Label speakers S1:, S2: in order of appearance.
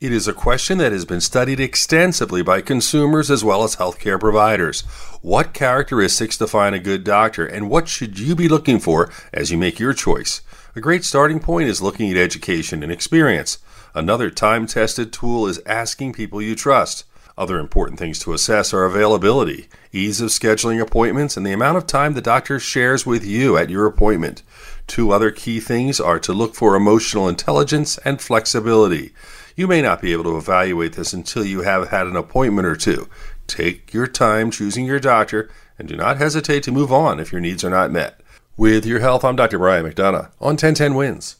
S1: It is a question that has been studied extensively by consumers as well as healthcare providers. What characteristics define a good doctor, and what should you be looking for as you make your choice? A great starting point is looking at education and experience. Another time tested tool is asking people you trust. Other important things to assess are availability, ease of scheduling appointments, and the amount of time the doctor shares with you at your appointment. Two other key things are to look for emotional intelligence and flexibility. You may not be able to evaluate this until you have had an appointment or two. Take your time choosing your doctor and do not hesitate to move on if your needs are not met. With your health, I'm Dr. Brian McDonough on 1010 Wins.